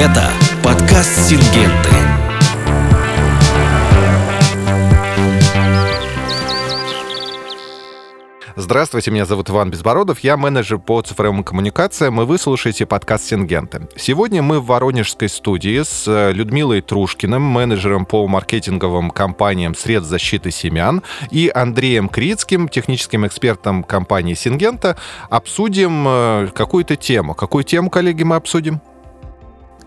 Это подкаст «Сингенты». Здравствуйте, меня зовут Иван Безбородов, я менеджер по цифровым коммуникациям, и вы слушаете подкаст «Сингенты». Сегодня мы в Воронежской студии с э, Людмилой Трушкиным, менеджером по маркетинговым компаниям средств защиты семян, и Андреем Крицким, техническим экспертом компании «Сингента». Обсудим э, какую-то тему. Какую тему, коллеги, мы обсудим?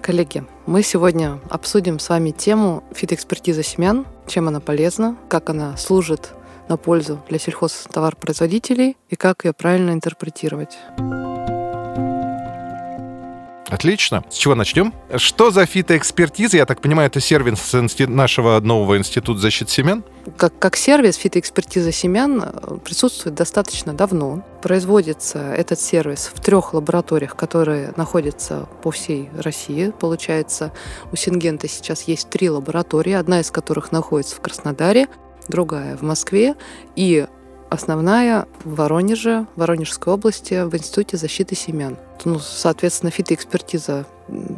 Коллеги, мы сегодня обсудим с вами тему фитоэкспертизы семян, чем она полезна, как она служит на пользу для сельхозтоваропроизводителей и как ее правильно интерпретировать. Отлично. С чего начнем? Что за фитоэкспертиза? Я так понимаю, это сервис нашего нового института защиты семян? Как, как сервис фитоэкспертиза семян э, присутствует достаточно давно. Производится этот сервис в трех лабораториях, которые находятся по всей России. Получается, у Сингента сейчас есть три лаборатории, одна из которых находится в Краснодаре, другая в Москве и основная в Воронеже, в Воронежской области, в Институте защиты семян. Ну, соответственно, фитоэкспертиза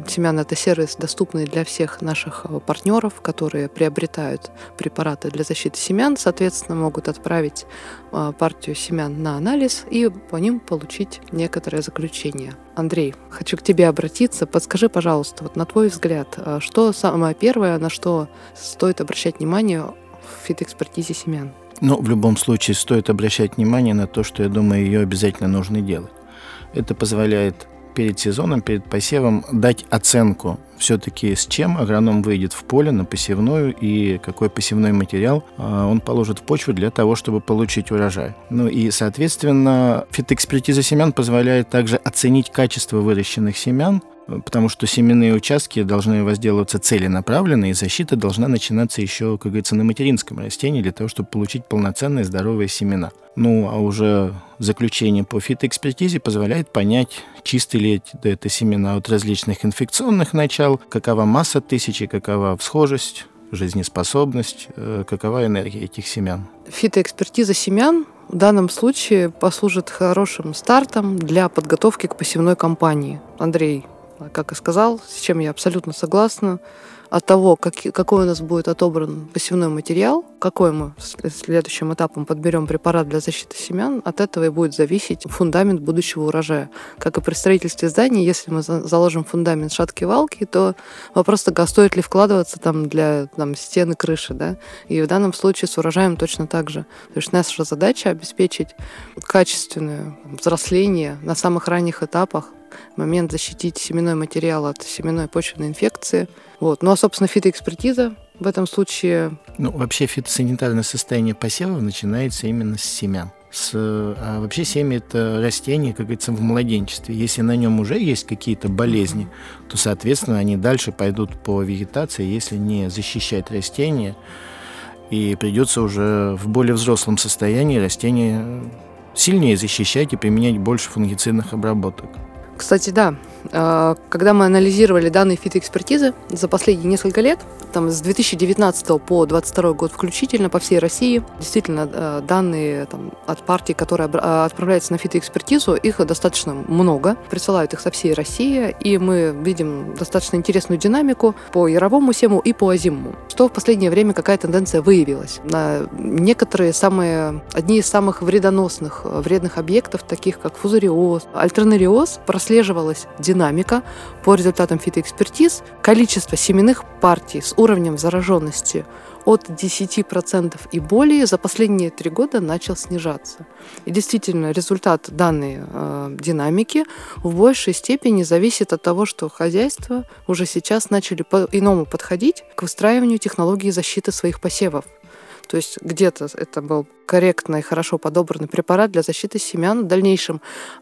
семян – это сервис, доступный для всех наших э, партнеров, которые приобретают препараты для защиты семян, соответственно, могут отправить э, партию семян на анализ и по ним получить некоторое заключение. Андрей, хочу к тебе обратиться. Подскажи, пожалуйста, вот на твой взгляд, э, что самое первое, на что стоит обращать внимание в фитоэкспертизе семян? Ну, в любом случае, стоит обращать внимание на то, что, я думаю, ее обязательно нужно делать. Это позволяет перед сезоном, перед посевом дать оценку все-таки с чем агроном выйдет в поле на посевную и какой посевной материал а, он положит в почву для того, чтобы получить урожай. Ну и, соответственно, фитоэкспертиза семян позволяет также оценить качество выращенных семян, потому что семенные участки должны возделываться целенаправленно, и защита должна начинаться еще, как говорится, на материнском растении для того, чтобы получить полноценные здоровые семена. Ну, а уже заключение по фитоэкспертизе позволяет понять, чисты ли это семена от различных инфекционных начал, какова масса тысячи, какова всхожесть, жизнеспособность, э, какова энергия этих семян. Фитоэкспертиза семян в данном случае послужит хорошим стартом для подготовки к посевной кампании. Андрей, как и сказал, с чем я абсолютно согласна, от того, как, какой у нас будет отобран посевной материал, какой мы следующим этапом подберем препарат для защиты семян, от этого и будет зависеть фундамент будущего урожая. Как и при строительстве зданий, если мы заложим фундамент шаткие валки, то вопрос тогда, стоит ли вкладываться там для там, стены, крыши. Да? И в данном случае с урожаем точно так же. То есть наша задача обеспечить качественное взросление на самых ранних этапах момент защитить семенной материал от семенной почвенной инфекции. Вот. Ну а, собственно, фитоэкспертиза в этом случае... Ну, вообще фитосанитарное состояние посевов начинается именно с семян. С, а вообще семя – это растение, как говорится, в младенчестве. Если на нем уже есть какие-то болезни, то, соответственно, они дальше пойдут по вегетации, если не защищать растение, и придется уже в более взрослом состоянии растение сильнее защищать и применять больше фунгицидных обработок. Кстати, да, а, когда мы анализировали данные фитоэкспертизы за последние несколько лет, там с 2019 по 2022 год включительно по всей России, действительно а, данные там, от партий, которые а, отправляются на фитоэкспертизу, их достаточно много, присылают их со всей России, и мы видим достаточно интересную динамику по яровому сему и по озимому. Что в последнее время какая тенденция выявилась? На некоторые самые, одни из самых вредоносных, вредных объектов, таких как фузариоз, альтернариоз, прослеживалась динамика по результатам фитоэкспертиз, количество семенных партий с уровнем зараженности от 10% и более за последние три года начал снижаться. И действительно, результат данной э, динамики в большей степени зависит от того, что хозяйства уже сейчас начали по-иному подходить к выстраиванию технологии защиты своих посевов. То есть где-то это был корректно и хорошо подобранный препарат для защиты семян. В дальнейшем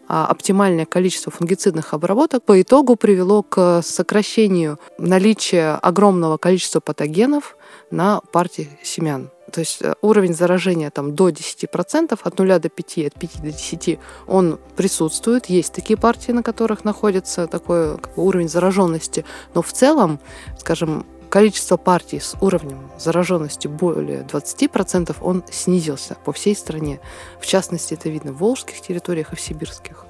а, оптимальное количество фунгицидных обработок по итогу привело к сокращению наличия огромного количества патогенов на партии семян. То есть э, уровень заражения там до 10%, от 0 до 5, от 5 до 10, он присутствует. Есть такие партии, на которых находится такой как бы, уровень зараженности. Но в целом, скажем, количество партий с уровнем зараженности более 20% он снизился по всей стране. В частности, это видно в волжских территориях и в сибирских.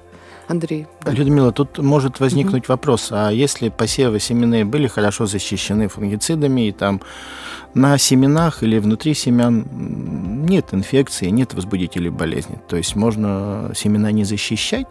Андрей. Да. Людмила, тут может возникнуть угу. вопрос, а если посевы семенные были хорошо защищены фунгицидами, и там на семенах или внутри семян нет инфекции, нет возбудителей болезни, то есть можно семена не защищать,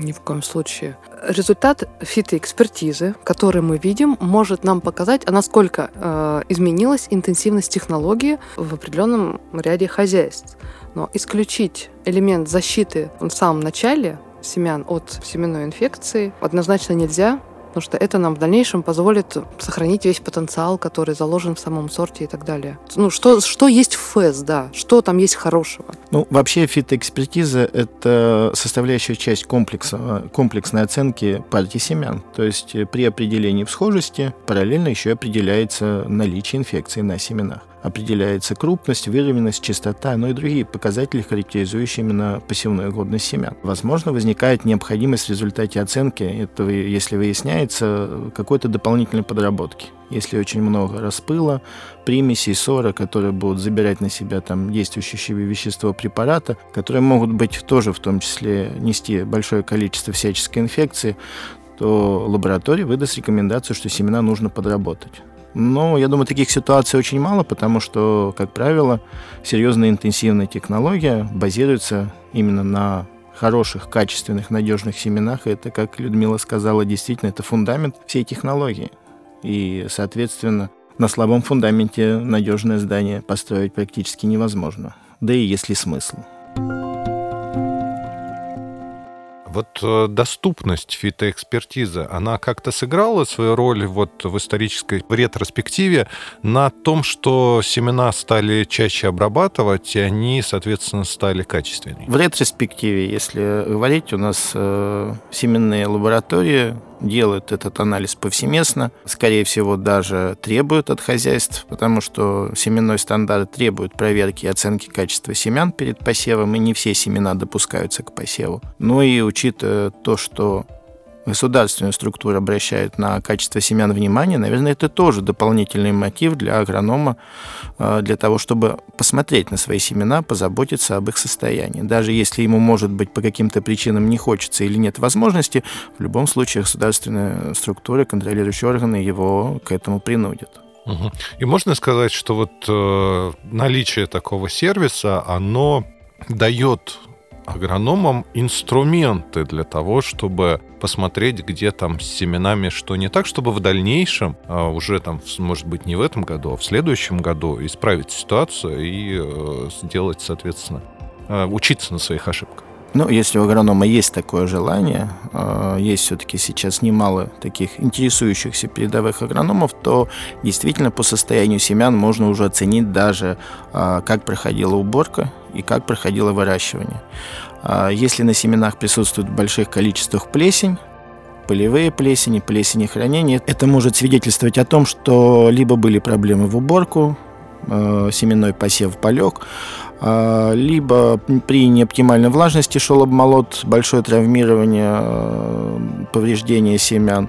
ни в коем случае. Результат фитоэкспертизы, который мы видим, может нам показать, а насколько э, изменилась интенсивность технологии в определенном ряде хозяйств. Но исключить элемент защиты в самом начале семян от семенной инфекции однозначно нельзя, потому что это нам в дальнейшем позволит сохранить весь потенциал, который заложен в самом сорте и так далее. Ну, что, что есть в ФЭС, да, что там есть хорошего? Ну, вообще фитоэкспертиза – это составляющая часть комплекса, комплексной оценки партии семян. То есть при определении всхожести параллельно еще определяется наличие инфекции на семенах определяется крупность, выровненность, частота, но и другие показатели, характеризующие именно посевную годность семян. Возможно, возникает необходимость в результате оценки этого, если выясняется, какой-то дополнительной подработки. Если очень много распыла, примесей, ссора, которые будут забирать на себя там действующее вещество препарата, которые могут быть тоже в том числе нести большое количество всяческой инфекции, то лаборатория выдаст рекомендацию, что семена нужно подработать. Но я думаю, таких ситуаций очень мало, потому что, как правило, серьезная интенсивная технология базируется именно на хороших, качественных, надежных семенах. И это, как Людмила сказала, действительно, это фундамент всей технологии. И, соответственно, на слабом фундаменте надежное здание построить практически невозможно. Да и есть ли смысл. Вот э, доступность фитоэкспертизы, она как-то сыграла свою роль вот в исторической ретроспективе на том, что семена стали чаще обрабатывать, и они, соответственно, стали качественнее? В ретроспективе, если говорить, у нас э, семенные лаборатории делают этот анализ повсеместно, скорее всего, даже требуют от хозяйств, потому что семенной стандарт требует проверки и оценки качества семян перед посевом, и не все семена допускаются к посеву. Ну и учитывая то, что государственная структура обращает на качество семян внимание, наверное, это тоже дополнительный мотив для агронома э, для того, чтобы посмотреть на свои семена, позаботиться об их состоянии. Даже если ему, может быть, по каким-то причинам не хочется или нет возможности, в любом случае государственная структура, контролирующие органы его к этому принудят. И можно сказать, что вот э, наличие такого сервиса, оно дает агрономам инструменты для того, чтобы посмотреть, где там с семенами что не так, чтобы в дальнейшем, а, уже там, может быть, не в этом году, а в следующем году исправить ситуацию и э, сделать, соответственно, э, учиться на своих ошибках. Ну, если у агронома есть такое желание, э, есть все-таки сейчас немало таких интересующихся передовых агрономов, то действительно по состоянию семян можно уже оценить даже, э, как проходила уборка и как проходило выращивание. Э, если на семенах присутствует в больших количествах плесень, полевые плесени, плесени хранения, это может свидетельствовать о том, что либо были проблемы в уборку, семенной посев полег, а, либо при неоптимальной влажности шел обмолот, большое травмирование, э, повреждение семян,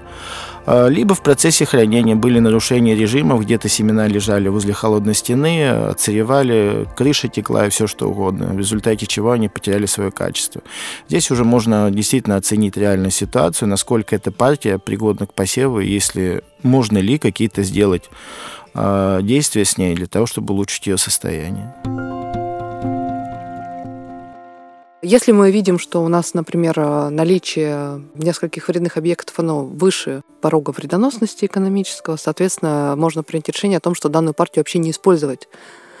а, либо в процессе хранения были нарушения режимов, где-то семена лежали возле холодной стены, отсыревали, крыша текла и все что угодно, в результате чего они потеряли свое качество. Здесь уже можно действительно оценить реальную ситуацию, насколько эта партия пригодна к посеву, если можно ли какие-то сделать а, действия с ней для того, чтобы улучшить ее состояние. Если мы видим, что у нас, например, э, наличие нескольких вредных объектов, оно выше порога вредоносности экономического, соответственно, можно принять решение о том, что данную партию вообще не использовать.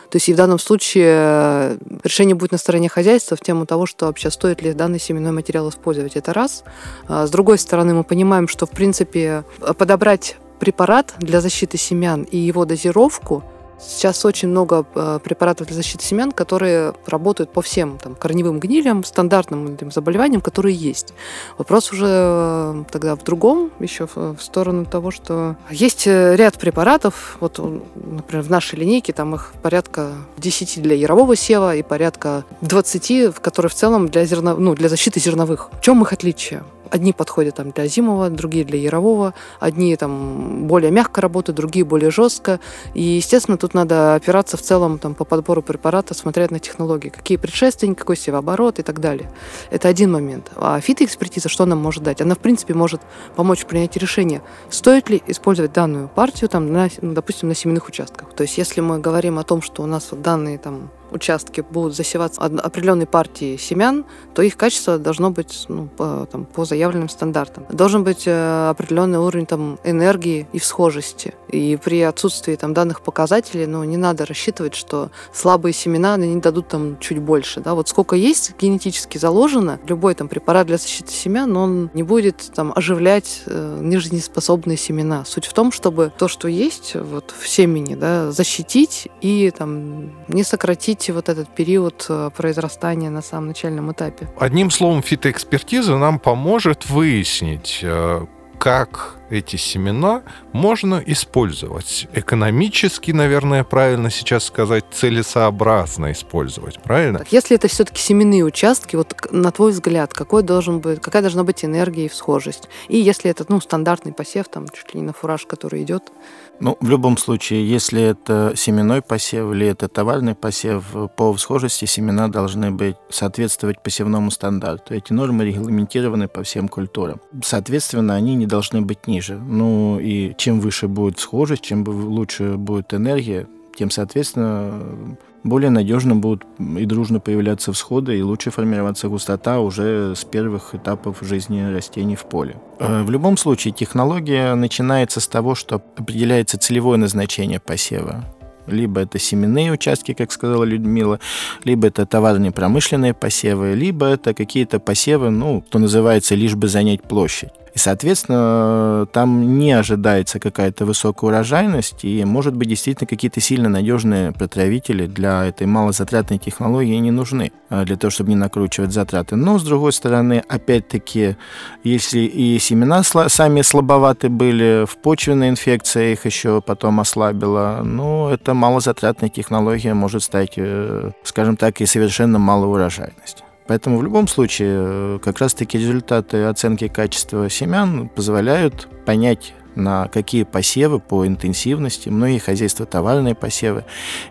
То есть и в данном случае э, решение будет на стороне хозяйства в тему того, что вообще стоит ли данный семенной материал использовать. Это раз. А с другой стороны, мы понимаем, что, в принципе, подобрать препарат для защиты семян и его дозировку Сейчас очень много э, препаратов для защиты семян, которые работают по всем там, корневым гнилям, стандартным этим заболеваниям, которые есть. Вопрос уже э, тогда в другом, еще в, сторону того, что есть э, ряд препаратов, вот, например, в нашей линейке там их порядка 10 для ярового сева и порядка 20, которые в целом для, зерно, ну, для защиты зерновых. В чем их отличие? Одни подходят там для зимового, другие для ярового, одни там более мягко работают, другие более жестко. И, естественно, тут надо опираться в целом там, по подбору препарата, смотреть на технологии, какие предшественники, какой севооборот и так далее. Это один момент. А фитоэкспертиза что нам может дать? Она, в принципе, может помочь в принятии решения, стоит ли использовать данную партию, там, на, допустим, на семенных участках. То есть, если мы говорим о том, что у нас вот данные там участки будут засеваться определенной партии семян, то их качество должно быть ну, по, там, по заявленным стандартам. Должен быть э, определенный уровень там, энергии и всхожести. И при отсутствии там, данных показателей ну, не надо рассчитывать, что слабые семена они дадут там чуть больше. Да? Вот сколько есть генетически заложено, любой там, препарат для защиты семян, он не будет там, оживлять э, нежизнеспособные семена. Суть в том, чтобы то, что есть вот, в семени, да, защитить и там, не сократить вот этот период э, произрастания на самом начальном этапе. Одним словом, фитоэкспертиза нам поможет выяснить, э, как эти семена можно использовать. Экономически, наверное, правильно сейчас сказать, целесообразно использовать, правильно? Если это все-таки семенные участки, вот на твой взгляд, какой должен быть, какая должна быть энергия и всхожесть? И если это ну, стандартный посев, там чуть ли не на фураж, который идет, ну, в любом случае, если это семенной посев или это товарный посев, по всхожести семена должны быть соответствовать посевному стандарту. Эти нормы регламентированы по всем культурам. Соответственно, они не должны быть ниже. Ну и чем выше будет схожесть, чем лучше будет энергия, тем, соответственно, более надежно будут и дружно появляться всходы, и лучше формироваться густота уже с первых этапов жизни растений в поле. Э, в любом случае, технология начинается с того, что определяется целевое назначение посева. Либо это семенные участки, как сказала Людмила, либо это товарные промышленные посевы, либо это какие-то посевы, ну, что называется, лишь бы занять площадь. И, соответственно, там не ожидается какая-то высокая урожайность, и, может быть, действительно какие-то сильно надежные протравители для этой малозатратной технологии не нужны, а, для того, чтобы не накручивать затраты. Но, с другой стороны, опять-таки, если и семена сами слабоваты были, в почвенной инфекции их еще потом ослабила, ну, это малозатратная технология может стать, э, скажем так, и совершенно малоурожайностью. Поэтому в любом случае э, как раз-таки результаты оценки качества семян позволяют понять, на какие посевы по интенсивности. Многие хозяйства товарные посевы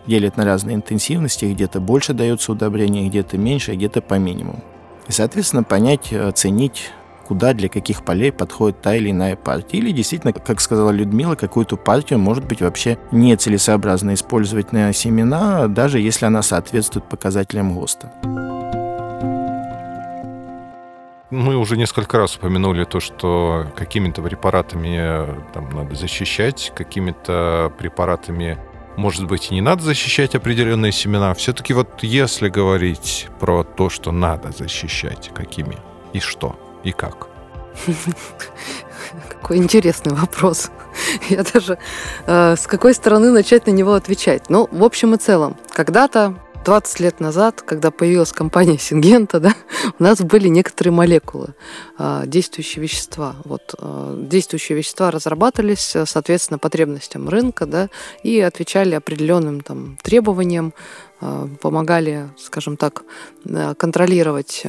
делят на разные интенсивности, где-то больше дается удобрения, где-то меньше, где-то по минимуму. И, соответственно, понять, оценить куда, для каких полей подходит та или иная партия. Или действительно, как сказала Людмила, какую-то партию может быть вообще нецелесообразно использовать на семена, даже если она соответствует показателям ГОСТа мы уже несколько раз упомянули то, что какими-то препаратами там надо защищать, какими-то препаратами, может быть, и не надо защищать определенные семена. Все-таки вот если говорить про то, что надо защищать, какими и что, и как? Какой интересный вопрос. Я даже э, с какой стороны начать на него отвечать. Ну, в общем и целом, когда-то 20 лет назад, когда появилась компания Сингента, да, у нас были некоторые молекулы, а, действующие вещества. Вот, а, действующие вещества разрабатывались, соответственно, потребностям рынка, да, и отвечали определенным там, требованиям, а, помогали, скажем так, контролировать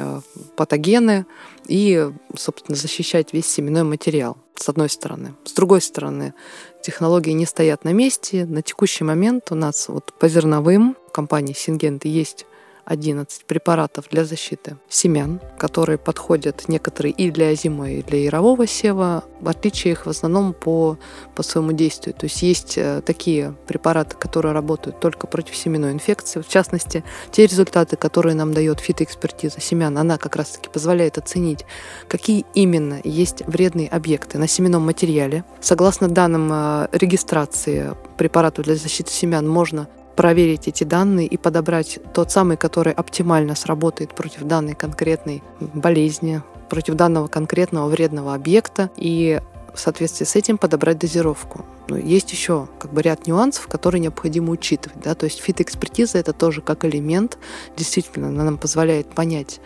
патогены и, собственно, защищать весь семенной материал, с одной стороны. С другой стороны, технологии не стоят на месте. На текущий момент у нас вот по зерновым компании Сингенты есть 11 препаратов для защиты семян, которые подходят некоторые и для зимы, и для ярового сева. В отличие их в основном по, по своему действию. То есть есть э, такие препараты, которые работают только против семенной инфекции. В частности, те результаты, которые нам дает фитоэкспертиза семян, она как раз-таки позволяет оценить, какие именно есть вредные объекты на семенном материале. Согласно данным э, регистрации препаратов для защиты семян, можно проверить эти данные и подобрать тот самый, который оптимально сработает против данной конкретной болезни, против данного конкретного вредного объекта и в соответствии с этим подобрать дозировку. Но есть еще как бы ряд нюансов, которые необходимо учитывать. Да? То есть фитоэкспертиза это тоже как элемент, действительно, она нам позволяет понять,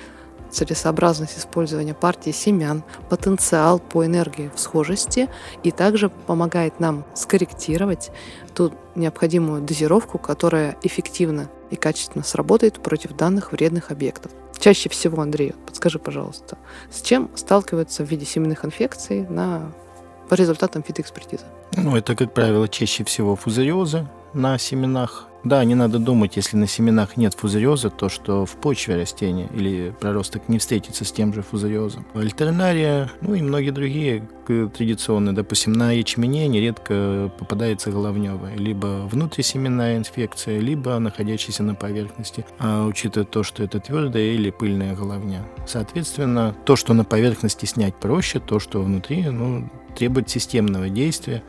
целесообразность использования партии семян, потенциал по энергии в схожести и также помогает нам скорректировать ту необходимую дозировку, которая эффективно и качественно сработает против данных вредных объектов. Чаще всего, Андрей, подскажи, пожалуйста, с чем сталкиваются в виде семенных инфекций на, по результатам фитоэкспертизы? Ну, это, как правило, чаще всего фузариозы на семенах, да, не надо думать, если на семенах нет фузариоза, то что в почве растения или проросток не встретится с тем же фузариозом. Альтернария, ну и многие другие традиционные, допустим, на ячмене нередко попадается головневая, либо внутрисеменная инфекция, либо находящаяся на поверхности, а учитывая то, что это твердая или пыльная головня. Соответственно, то, что на поверхности снять проще, то, что внутри, ну, требует системного действия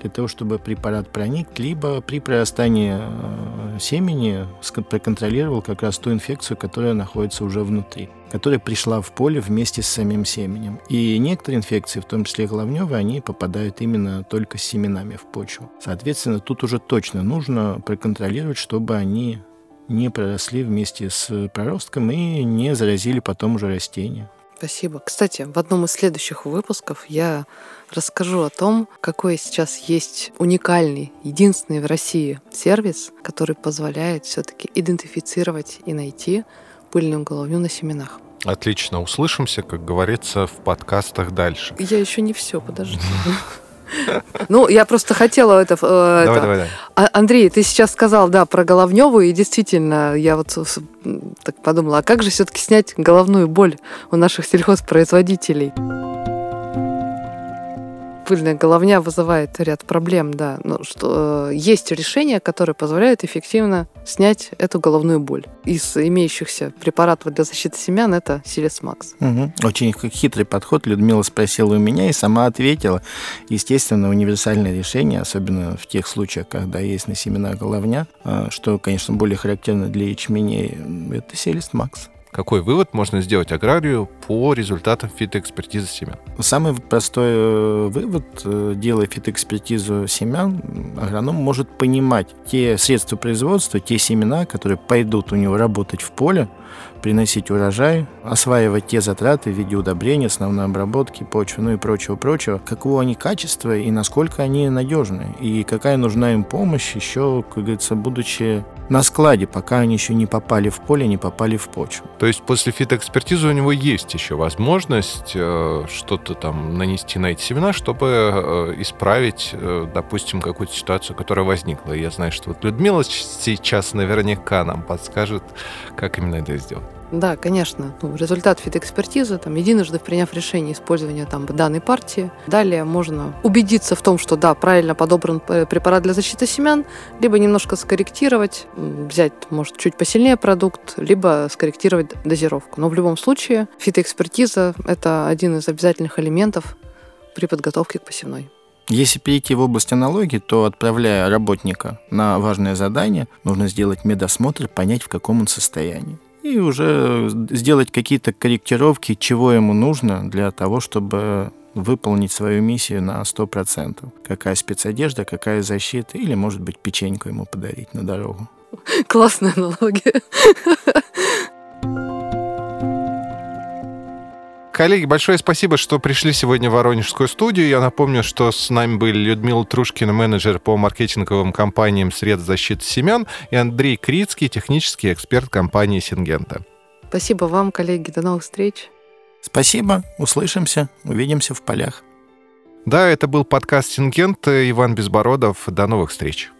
для того, чтобы препарат проник, либо при прорастании э, семени проконтролировал как раз ту инфекцию, которая находится уже внутри, которая пришла в поле вместе с самим семенем. И некоторые инфекции, в том числе головневые, они попадают именно только с семенами в почву. Соответственно, тут уже точно нужно проконтролировать, чтобы они не проросли вместе с проростком и не заразили потом уже растения. Спасибо. Кстати, в одном из следующих выпусков я расскажу о том, какой сейчас есть уникальный, единственный в России сервис, который позволяет все-таки идентифицировать и найти пыльную головню на семенах. Отлично, услышимся, как говорится, в подкастах дальше. Я еще не все, подожди. Ну, я просто хотела это... Э, давай, давай, давай. А, Андрей, ты сейчас сказал, да, про головневую, и действительно, я вот так подумала, а как же все-таки снять головную боль у наших сельхозпроизводителей? Пыльная головня вызывает ряд проблем, да. Но что э, есть решения, которые позволяют эффективно снять эту головную боль. Из имеющихся препаратов для защиты семян это Силис Макс. Угу. Очень хитрый подход. Людмила спросила у меня и сама ответила. Естественно, универсальное решение, особенно в тех случаях, когда есть на семена головня, э, что, конечно, более характерно для ячменей, это Селест Макс. Какой вывод можно сделать аграрию по результатам фитоэкспертизы семян? Самый простой э, вывод, э, делая фитоэкспертизу семян, агроном может понимать те средства производства, те семена, которые пойдут у него работать в поле, приносить урожай, осваивать те затраты в виде удобрения, основной обработки почвы, ну и прочего-прочего, какого они качества и насколько они надежны, и какая нужна им помощь еще, как говорится, будучи на складе, пока они еще не попали в поле, не попали в почву. То есть после фитоэкспертизы у него есть еще возможность э, что-то там нанести на эти семена, чтобы э, исправить, э, допустим, какую-то ситуацию, которая возникла. Я знаю, что вот Людмила сейчас наверняка нам подскажет, как именно это сделать. Да, конечно. Ну, результат фитоэкспертизы, там, единожды приняв решение использования там, данной партии, далее можно убедиться в том, что да, правильно подобран препарат для защиты семян, либо немножко скорректировать, взять, может, чуть посильнее продукт, либо скорректировать дозировку. Но в любом случае фитоэкспертиза – это один из обязательных элементов при подготовке к посевной. Если перейти в область аналогии, то отправляя работника на важное задание, нужно сделать медосмотр, понять, в каком он состоянии и уже сделать какие-то корректировки, чего ему нужно для того, чтобы выполнить свою миссию на 100%. Какая спецодежда, какая защита, или, может быть, печеньку ему подарить на дорогу. Классная аналогия. Коллеги, большое спасибо, что пришли сегодня в Воронежскую студию. Я напомню, что с нами были Людмила Трушкина, менеджер по маркетинговым компаниям средств защиты семян, и Андрей Крицкий, технический эксперт компании «Сингента». Спасибо вам, коллеги. До новых встреч. Спасибо. Услышимся. Увидимся в полях. Да, это был подкаст «Сингента». Иван Безбородов. До новых встреч.